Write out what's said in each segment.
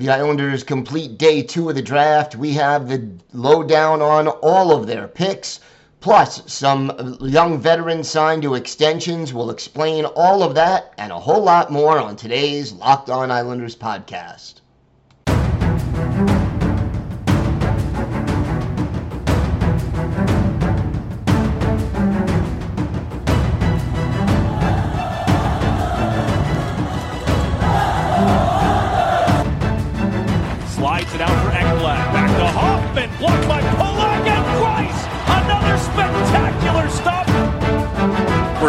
the Islanders complete day two of the draft. We have the lowdown on all of their picks, plus some young veterans signed to extensions. We'll explain all of that and a whole lot more on today's Locked On Islanders podcast.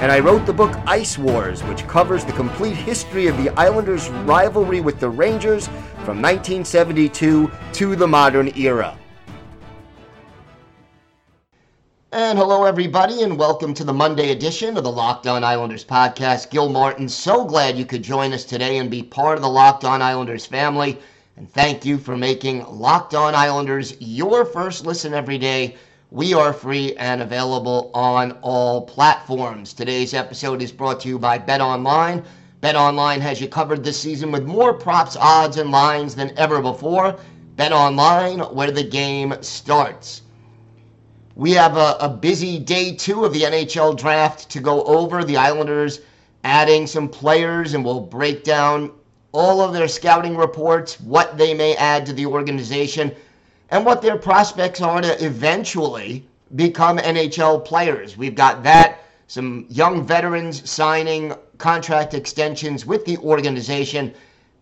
and I wrote the book Ice Wars, which covers the complete history of the Islanders' rivalry with the Rangers from 1972 to the modern era. And hello, everybody, and welcome to the Monday edition of the Locked On Islanders podcast. Gil Martin, so glad you could join us today and be part of the Locked On Islanders family. And thank you for making Locked On Islanders your first listen every day we are free and available on all platforms. Today's episode is brought to you by Bet Online. Bet Online has you covered this season with more props, odds, and lines than ever before. Bet Online, where the game starts. We have a, a busy day two of the NHL draft to go over. The Islanders adding some players, and we'll break down all of their scouting reports, what they may add to the organization and what their prospects are to eventually become NHL players. We've got that, some young veterans signing contract extensions with the organization,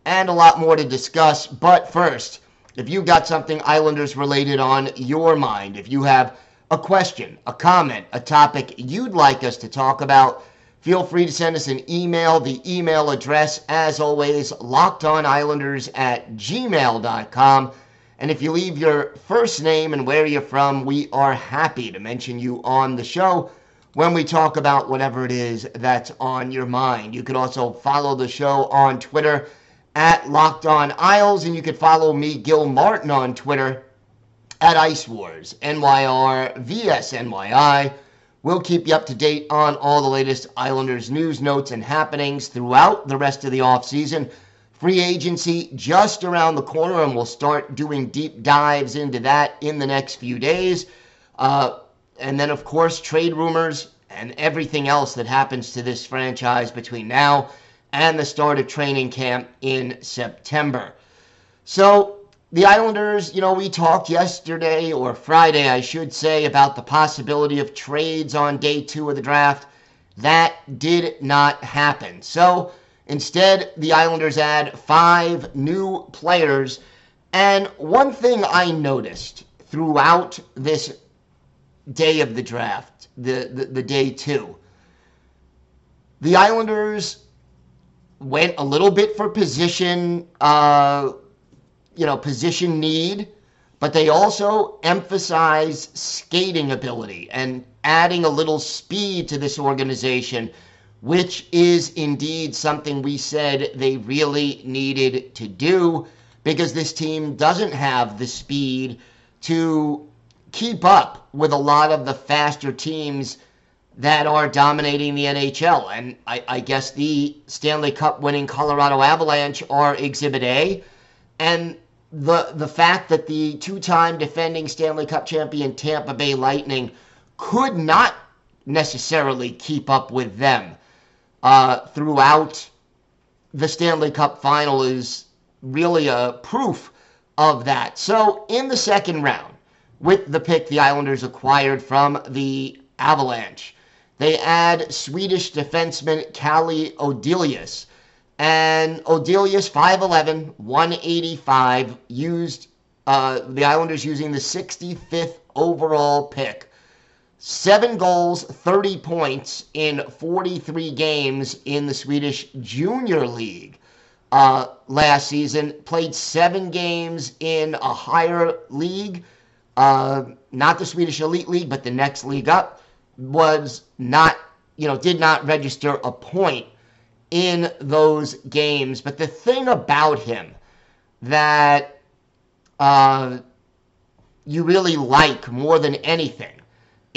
and a lot more to discuss. But first, if you've got something Islanders related on your mind, if you have a question, a comment, a topic you'd like us to talk about, feel free to send us an email. The email address, as always, lockedonislanders at gmail.com. And if you leave your first name and where you're from, we are happy to mention you on the show when we talk about whatever it is that's on your mind. You could also follow the show on Twitter at Locked On Isles, and you could follow me, Gil Martin, on Twitter at Ice Wars, NYR. We'll keep you up to date on all the latest Islanders news, notes, and happenings throughout the rest of the offseason. Free agency just around the corner, and we'll start doing deep dives into that in the next few days. Uh, and then, of course, trade rumors and everything else that happens to this franchise between now and the start of training camp in September. So, the Islanders, you know, we talked yesterday or Friday, I should say, about the possibility of trades on day two of the draft. That did not happen. So, Instead, the Islanders add five new players. And one thing I noticed throughout this day of the draft, the, the, the day two, the Islanders went a little bit for position, uh, you know, position need, but they also emphasize skating ability and adding a little speed to this organization which is indeed something we said they really needed to do because this team doesn't have the speed to keep up with a lot of the faster teams that are dominating the NHL. And I, I, guess the Stanley Cup winning Colorado Avalanche are Exhibit A. And the the fact that the two-time defending Stanley Cup champion Tampa Bay Lightning could not necessarily keep up with them uh, throughout the Stanley Cup final is really a proof of that. So in the second round, with the pick the Islanders acquired from the Avalanche, they add Swedish defenseman Calle Odelius. And Odelius, 5'11, 185, used uh, the Islanders using the 65th overall pick seven goals, 30 points in 43 games in the Swedish Junior League uh, last season. Played seven games in a higher league uh, not the Swedish Elite League, but the next league up, was not, you know, did not register a point in those games. But the thing about him that uh, you really like more than anything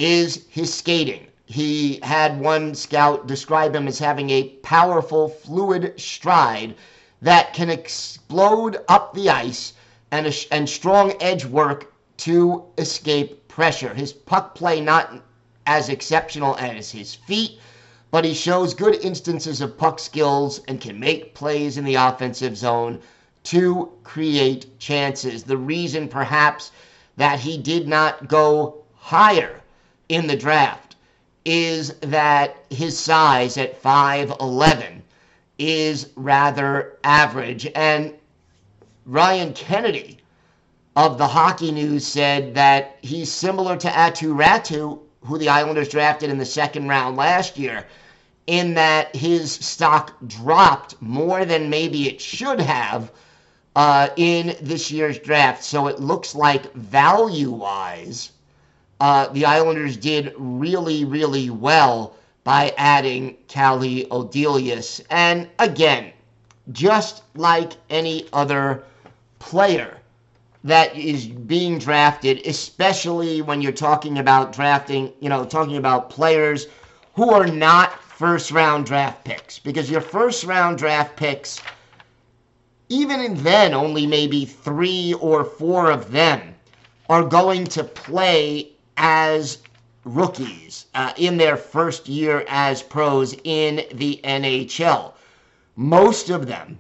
is his skating. He had one scout describe him as having a powerful, fluid stride that can explode up the ice and, a, and strong edge work to escape pressure. His puck play not as exceptional as his feet, but he shows good instances of puck skills and can make plays in the offensive zone to create chances. The reason, perhaps, that he did not go higher in the draft is that his size at 5'11 is rather average. And Ryan Kennedy of the Hockey News said that he's similar to Aatu Räty, who the Islanders drafted in the second round last year, in that his stock dropped more than maybe it should have uh, in this year's draft. So it looks like value wise, uh, the Islanders did really, really well by adding Calle Odelius. And again, just like any other player that is being drafted, especially when you're talking about drafting, you know, talking about players who are not first round draft picks, because your first round draft picks even then, only maybe three or four of them are going to play as rookies uh, in their first year as pros in the NHL. Most of them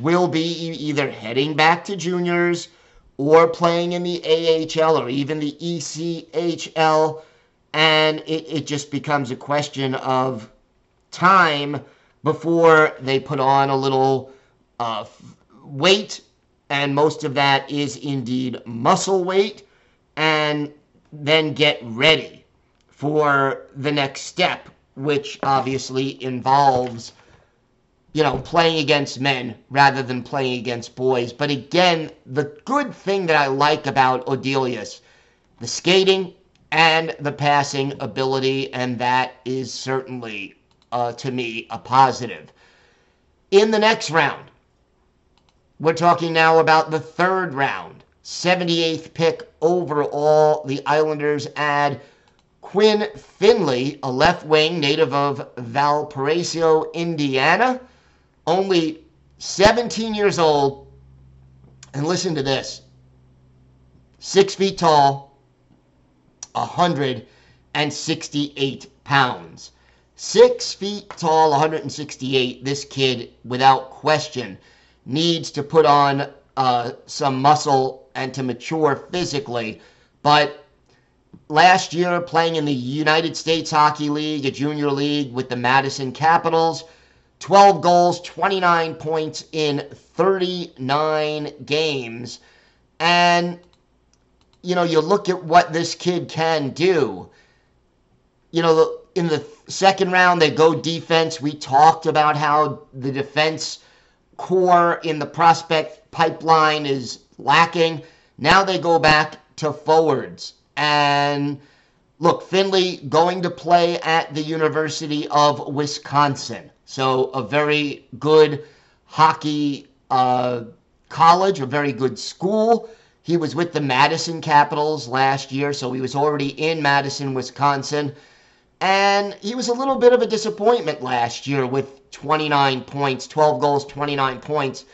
will be either heading back to juniors or playing in the AHL or even the ECHL. And it, it just becomes a question of time before they put on a little uh, weight, and most of that is indeed muscle weight, and then get ready for the next step, which obviously involves, you know, playing against men rather than playing against boys. But again, the good thing that I like about Odelius, the skating and the passing ability, and that is certainly, uh, to me, a positive. In the next round, we're talking now about the third round. 78th pick overall. The Islanders add Quinn Finley, a left wing native of Valparaiso, Indiana. Only 17 years old. And listen to this six feet tall, 168 pounds. Six feet tall, 168. This kid, without question, needs to put on uh, some muscle and to mature physically. But last year, playing in the United States Hockey League, a junior league with the Madison Capitals, 12 goals, 29 points in 39 games. And, you know, you look at what this kid can do. You know, in the second round, they go defense. We talked about how the defense core in the prospect pipeline is lacking. Now they go back to forwards. And look, Finley going to play at the University of Wisconsin. So a very good hockey uh, college, a very good school. He was with the Madison Capitals last year, so he was already in Madison, Wisconsin. And he was a little bit of a disappointment last year with 29 points, 12 goals, 29 points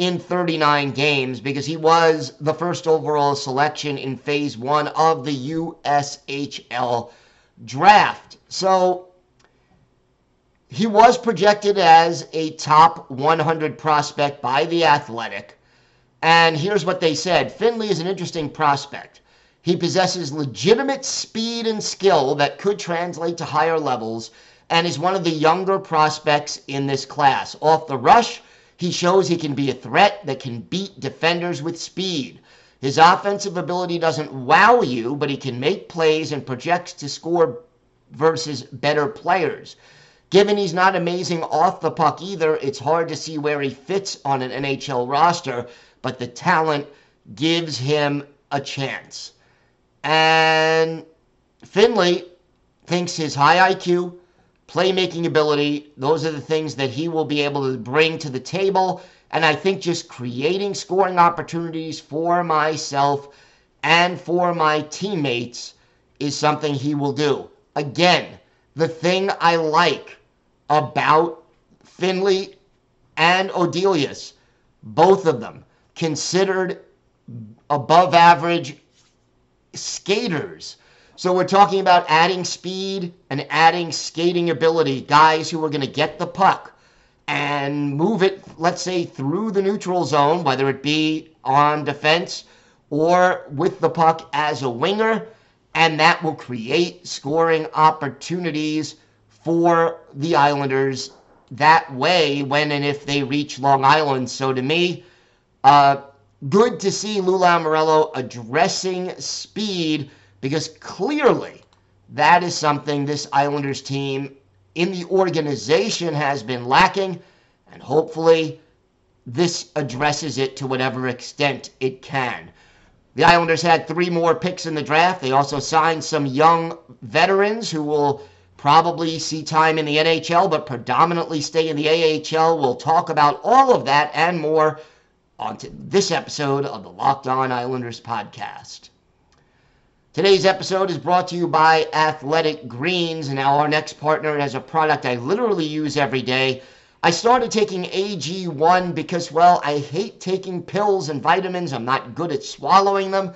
in 39 games because he was the first overall selection in phase one of the USHL draft. So he was projected as a top 100 prospect by The Athletic. And here's what they said Finley is an interesting prospect. He possesses legitimate speed and skill that could translate to higher levels and is one of the younger prospects in this class. Off the rush, he shows he can be a threat that can beat defenders with speed. His offensive ability doesn't wow you, but he can make plays and projects to score versus better players. Given he's not amazing off the puck either, it's hard to see where he fits on an NHL roster, but the talent gives him a chance. And Finley thinks his high IQ, playmaking ability, those are the things that he will be able to bring to the table. And I think just creating scoring opportunities for myself and for my teammates is something he will do. Again, the thing I like about Finley and Odelius, both of them considered above average skaters. So we're talking about adding speed and adding skating ability, guys who are going to get the puck and move it, let's say, through the neutral zone, whether it be on defense or with the puck as a winger, and that will create scoring opportunities for the Islanders that way when and if they reach Long Island. So to me, uh, good to see Lou Lamoriello addressing speed because clearly that is something this Islanders team in the organization has been lacking, and hopefully this addresses it to whatever extent it can. The Islanders had three more picks in the draft. They also signed some young veterans who will probably see time in the NHL, but predominantly stay in the AHL. We'll talk about all of that and more on this episode of the Locked On Islanders podcast. Today's episode is brought to you by Athletic Greens. And now, our next partner has a product I literally use every day. I started taking AG1 because, well, I hate taking pills and vitamins. I'm not good at swallowing them.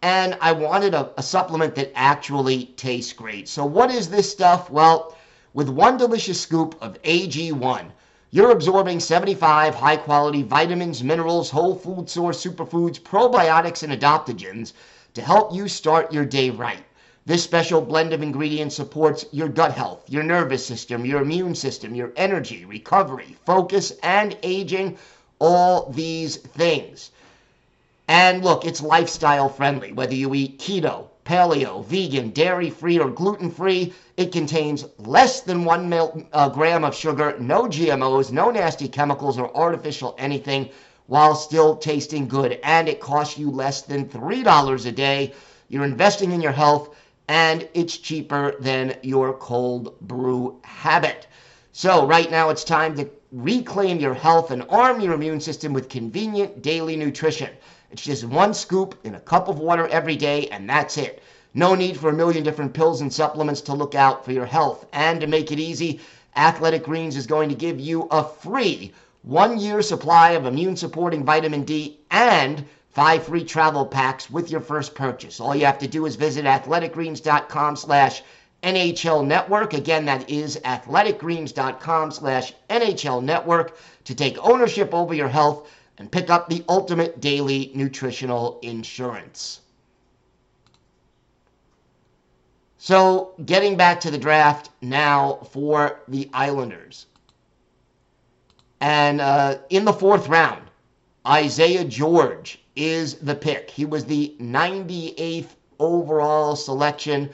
And I wanted a, a supplement that actually tastes great. So, what is this stuff? Well, with one delicious scoop of AG1, you're absorbing 75 high quality vitamins, minerals, whole food source superfoods, probiotics, and adaptogens to help you start your day right. This special blend of ingredients supports your gut health, your nervous system, your immune system, your energy, recovery, focus, and aging. All these things. And look, it's lifestyle friendly. Whether you eat keto, paleo, vegan, dairy free, or gluten free, it contains less than one mil, uh, gram of sugar, no GMOs, no nasty chemicals or artificial anything, while still tasting good. And it costs you less than $3 a day. You're investing in your health, and it's cheaper than your cold brew habit. So, right now, it's time to reclaim your health and arm your immune system with convenient daily nutrition. It's just one scoop in a cup of water every day, and that's it. No need for a million different pills and supplements to look out for your health. And to make it easy, Athletic Greens is going to give you a free one year supply of immune supporting vitamin D and five free travel packs with your first purchase. All you have to do is visit athleticgreens.com slash NHL Network. Again, that is athleticgreens.com slash NHL Network to take ownership over your health and pick up the ultimate daily nutritional insurance. So, getting back to the draft now for the Islanders. And uh, in the fourth round, Isaiah George is the pick. He was the 98th overall selection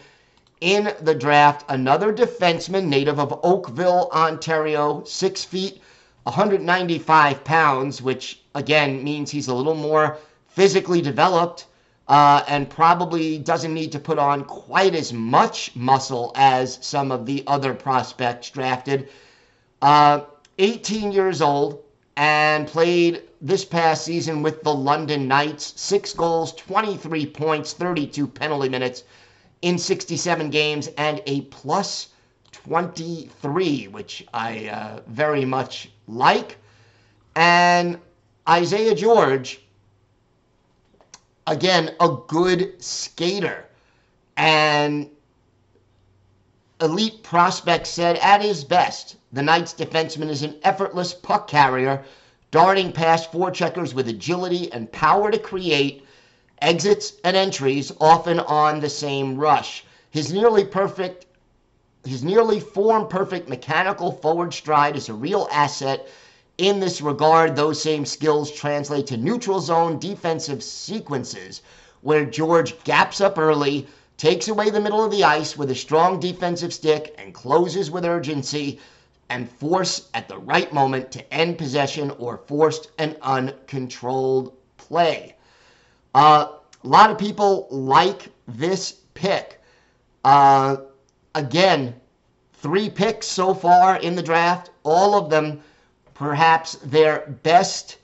in the draft. Another defenseman, native of Oakville, Ontario, six feet, 195 pounds, which again means he's a little more physically developed uh, and probably doesn't need to put on quite as much muscle as some of the other prospects drafted. Uh, 18 years old and played this past season with the London Knights. Six goals, 23 points, 32 penalty minutes in 67 games, and a plus 23, which I uh, very much like. And Isaiah George, again, a good skater. And elite prospect said at his best, the Knights defenseman is an effortless puck carrier, darting past forecheckers with agility and power to create exits and entries, often on the same rush. His nearly perfect his nearly form perfect mechanical forward stride is a real asset in this regard, those same skills translate to neutral zone defensive sequences where George gaps up early, takes away the middle of the ice with a strong defensive stick, and closes with urgency and force at the right moment to end possession or forced an uncontrolled play. Uh, a lot of people like this pick. Uh, again, three picks so far in the draft, all of them, perhaps their best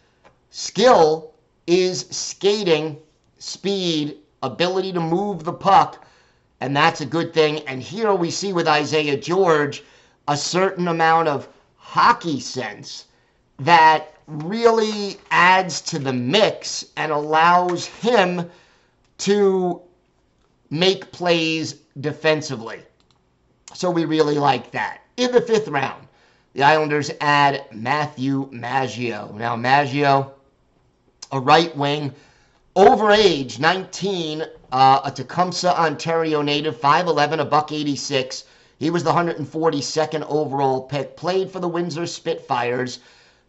skill is skating, speed, ability to move the puck, and that's a good thing. And here we see with Isaiah George a certain amount of hockey sense that really adds to the mix and allows him to make plays defensively. So we really like that. In the fifth round, the Islanders add Matthew Maggio. Now, Maggio, a right wing, over age 19, uh, a Tecumseh, Ontario native, 5'11, a buck 86. He was the 142nd overall pick, played for the Windsor Spitfires.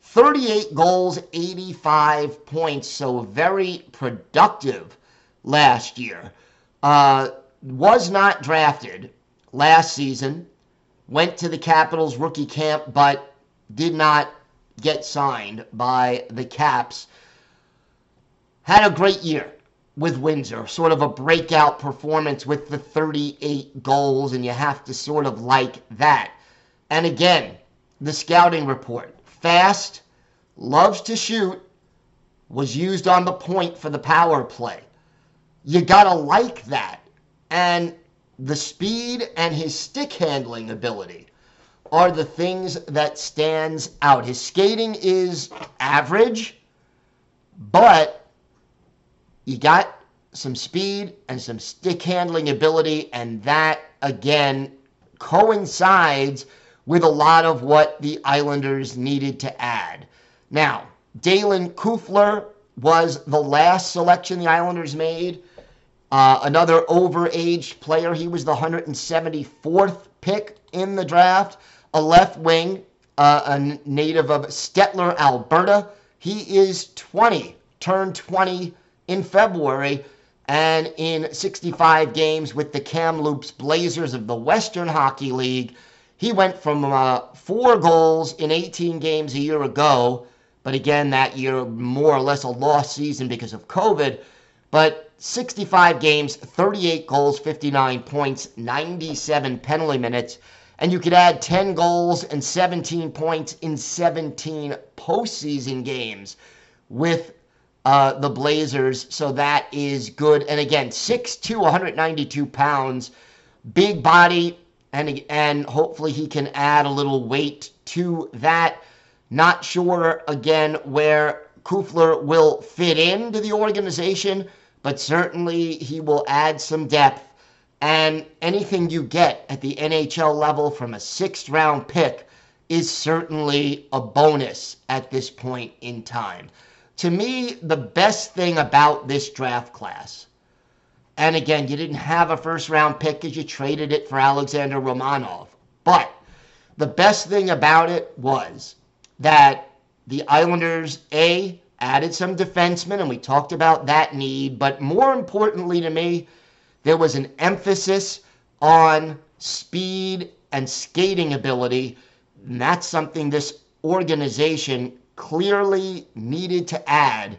38 goals, 85 points, so very productive last year. Uh, was not drafted last season, went to the Capitals rookie camp, but did not get signed by the Caps. Had a great year with Windsor, sort of a breakout performance with the 38 goals, and you have to sort of like that. And again, the scouting report fast, loves to shoot, was used on the point for the power play. You got to like that. And the speed and his stick handling ability are the things that stands out. His skating is average, but you got some speed and some stick handling ability, and that again coincides with a lot of what the Islanders needed to add. Now, Daylan Kuefler was the last selection the Islanders made. Uh, another overaged player. He was the 174th pick in the draft. A left wing, uh, a native of Stettler, Alberta. He is 20, turned 20 in February, and in 65 games with the Kamloops Blazers of the Western Hockey League. He went from uh, four goals in 18 games a year ago, but again, that year, more or less a lost season because of COVID. But 65 games, 38 goals, 59 points, 97 penalty minutes. And you could add 10 goals and 17 points in 17 postseason games with uh, the Blazers. So that is good. And again, 6'2, 192 pounds, big body, and, and hopefully he can add a little weight to that. Not sure, again, where Kuefler will fit into the organization but certainly he will add some depth. And anything you get at the NHL level from a sixth round pick is certainly a bonus at this point in time. To me, the best thing about this draft class, and again, you didn't have a first round pick because you traded it for Alexander Romanov, but the best thing about it was that the Islanders, A, added some defensemen, and we talked about that need. But more importantly to me, there was an emphasis on speed and skating ability. And that's something this organization clearly needed to add.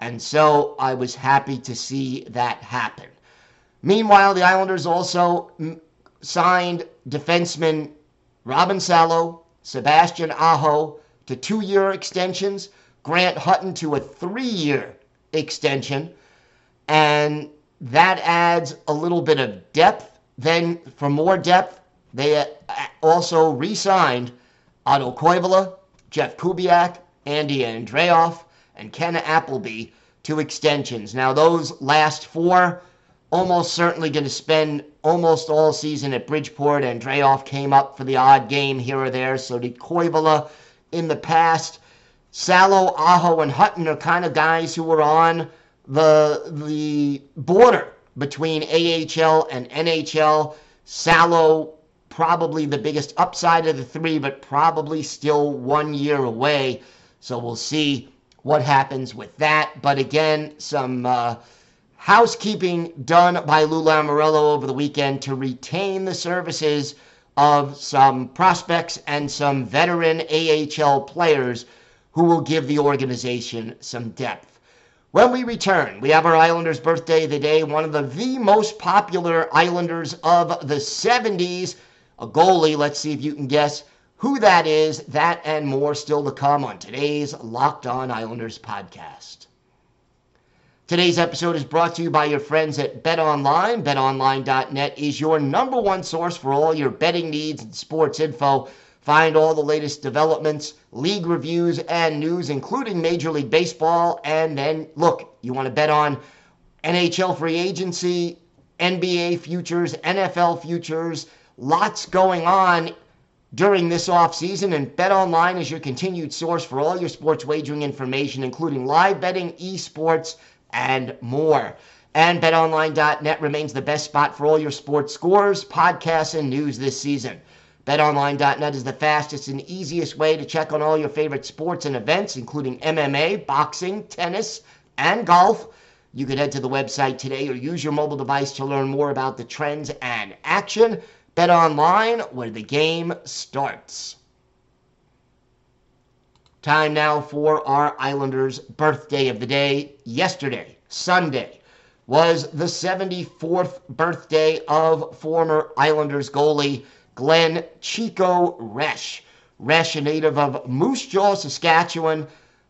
And so I was happy to see that happen. Meanwhile, the Islanders also signed defenseman Robin Salo, Sebastian Aho to two year extensions. Grant Hutton to a three year extension. And that adds a little bit of depth. Then, for more depth, they uh, also re signed Otto Koivula, Jeff Kubiak, Andy Andreoff, and Ken Appleby to extensions. Now, those last four almost certainly going to spend almost all season at Bridgeport. Andreoff came up for the odd game here or there. So did Koivula in the past. Salo, Aho, and Hutton are kind of guys who were on the the border between AHL and NHL. Salo probably the biggest upside of the three, but probably still one year away. So we'll see what happens with that. But again, some uh, housekeeping done by Lou Lamoriello over the weekend to retain the services of some prospects and some veteran AHL players who will give the organization some depth. When we return, we have our Islanders birthday of the day, one of the, the most popular Islanders of the 70s, a goalie. Let's see if you can guess who that is. That and more still to come on today's Locked On Islanders podcast. Today's episode is brought to you by your friends at BetOnline. BetOnline.net is your number one source for all your betting needs and sports info. Find all the latest developments, league reviews, and news, including Major League Baseball. And then, look, you want to bet on NHL free agency, NBA futures, NFL futures, lots going on during this offseason. And BetOnline is your continued source for all your sports wagering information, including live betting, esports, and more. And betonline.net remains the best spot for all your sports scores, podcasts, and news this season. BetOnline.net is the fastest and easiest way to check on all your favorite sports and events, including MMA, boxing, tennis, and golf. You can head to the website today or use your mobile device to learn more about the trends and action. BetOnline, where the game starts. Time now for our Islanders' birthday of the day. Yesterday, Sunday, was the 74th birthday of former Islanders goalie Glenn Chico Resch. Resch, a native of Moose Jaw, Saskatchewan,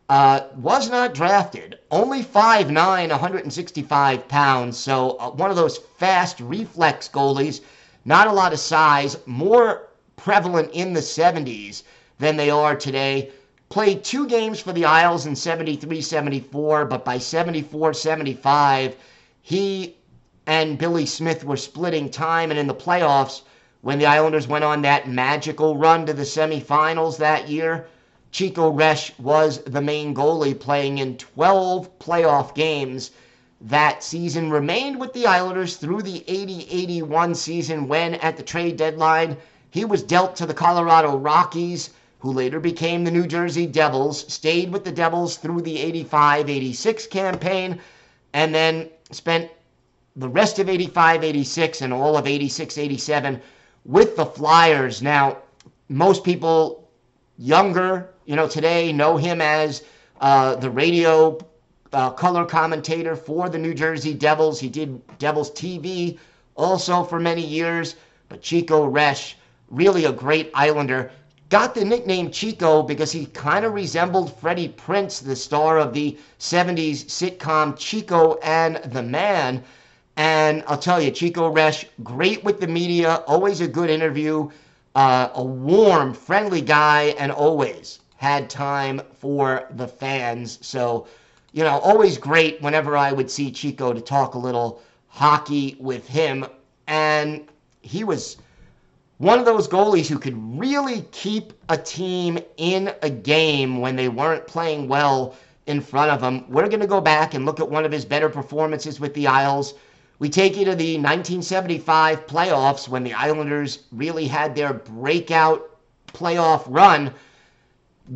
uh, was not drafted. Only 5'9, 165 pounds. So uh, one of those fast reflex goalies. Not a lot of size. More prevalent in the 70s than they are today. Played two games for the Isles in 73 74, but by 74 75, he and Billy Smith were splitting time. And in the playoffs, when the Islanders went on that magical run to the semifinals that year, Chico Resch was the main goalie playing in 12 playoff games that season. Remained with the Islanders through the 80 81 season when, at the trade deadline, he was dealt to the Colorado Rockies, who later became the New Jersey Devils, stayed with the Devils through the 85 86 campaign, and then spent the rest of 85 86 and all of 86 87 with the Flyers. Now, most people younger, you know, today know him as uh, the radio uh, color commentator for the New Jersey Devils. He did Devils TV also for many years. But Chico Resch, really a great Islander, got the nickname Chico because he kind of resembled Freddie Prinze, the star of the 70s sitcom Chico and the Man. And I'll tell you, Chico Resch, great with the media, always a good interview, uh, a warm, friendly guy, and always had time for the fans. So, you know, always great whenever I would see Chico to talk a little hockey with him. And he was one of those goalies who could really keep a team in a game when they weren't playing well in front of him. We're going to go back and look at one of his better performances with the Isles we take you to the 1975 playoffs when the Islanders really had their breakout playoff run.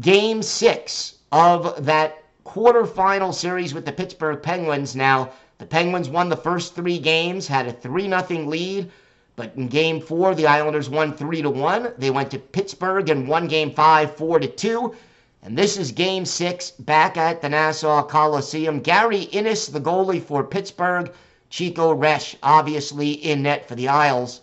Game six of that quarterfinal series with the Pittsburgh Penguins. Now, the Penguins won the first three games, had a 3 0 lead. But in game four, the Islanders won 3 to 1. They went to Pittsburgh and won game five 4 to 2. And this is game six back at the Nassau Coliseum. Gary Inness, the goalie for Pittsburgh, Chico Resch, obviously in net for the Isles.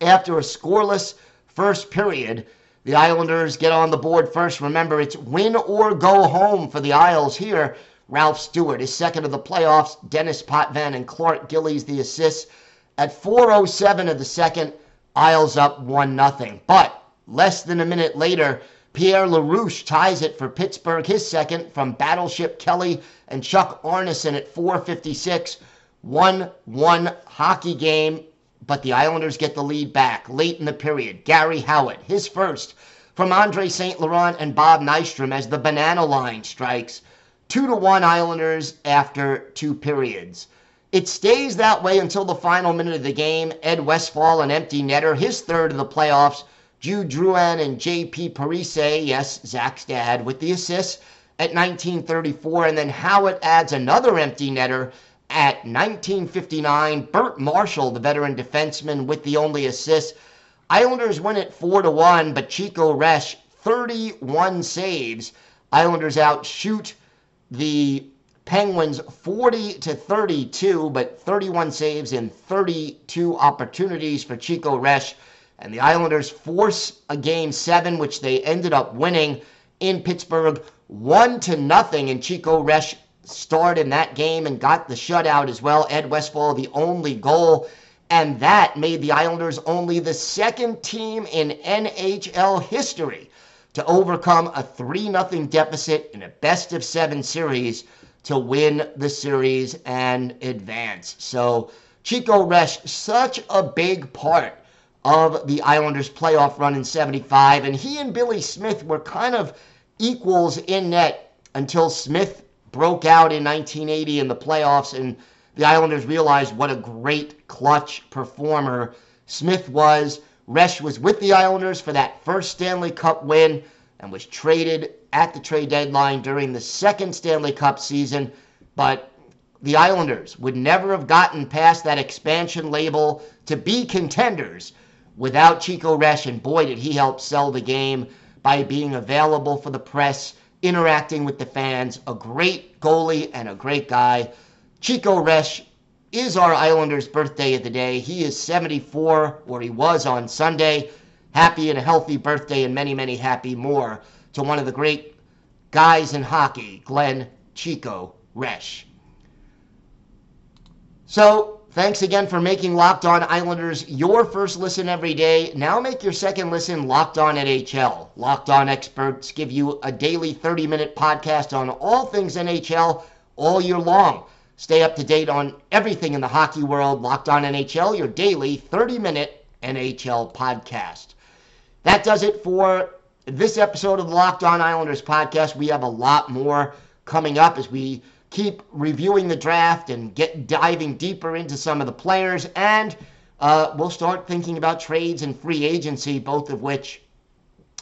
After a scoreless first period, the Islanders get on the board first. Remember, it's win or go home for the Isles here. Ralph Stewart is second of the playoffs. Denis Potvin and Clark Gillies the assists. At 4.07 of the second, Isles up 1 0. But less than a minute later, Pierre LaRouche ties it for Pittsburgh, his second from Battleship Kelly and Chuck Arnason at 4.56. 1 1 hockey game, but the Islanders get the lead back late in the period. Garry Howatt, his first from Andre St. Laurent and Bob Nystrom as the banana line strikes. 2 to 1 Islanders after two periods. It stays that way until the final minute of the game. Ed Westfall, an empty netter, his third of the playoffs. Jude Drouin and J.P. Parise, yes, Zach's dad, with the assist at 1934. And then Howatt adds another empty netter at 1959. Bert Marshall, the veteran defenseman, with the only assist. Islanders win it 4 to 1, but Chico Resch, 31 saves. Islanders outshoot the Penguins 40 to 32, but 31 saves in 32 opportunities for Chico Resch. And the Islanders force a game seven, which they ended up winning in Pittsburgh, one to nothing. And Chico Resch starred in that game and got the shutout as well. Ed Westfall, the only goal. And that made the Islanders only the second team in NHL history to overcome a 3 0 deficit in a best of seven series to win the series and advance. So Chico Resch, such a big part of the Islanders' playoff run in 75, and he and Billy Smith were kind of equals in net until Smith broke out in 1980 in the playoffs, and the Islanders realized what a great clutch performer Smith was. Resch was with the Islanders for that first Stanley Cup win and was traded at the trade deadline during the second Stanley Cup season, but the Islanders would never have gotten past that expansion label to be contenders without Chico Resch, and boy, did he help sell the game by being available for the press, interacting with the fans. A great goalie and a great guy. Chico Resch is our Islanders' birthday of the day. He is 74, or he was on Sunday. Happy and a healthy birthday, and many, many happy more to one of the great guys in hockey, Glenn Chico Resch. So, thanks again for making Locked On Islanders your first listen every day. Now make your second listen Locked On NHL. Locked On experts give you a daily 30 minute podcast on all things NHL all year long. Stay up to date on everything in the hockey world. Locked On NHL, your daily 30 minute NHL podcast. That does it for this episode of the Locked On Islanders podcast. We have a lot more coming up as we keep reviewing the draft and get diving deeper into some of the players, and uh, we'll start thinking about trades and free agency, both of which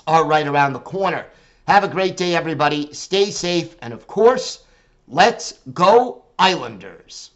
are right around the corner. Have a great day, everybody. Stay safe, and of course, let's go Islanders.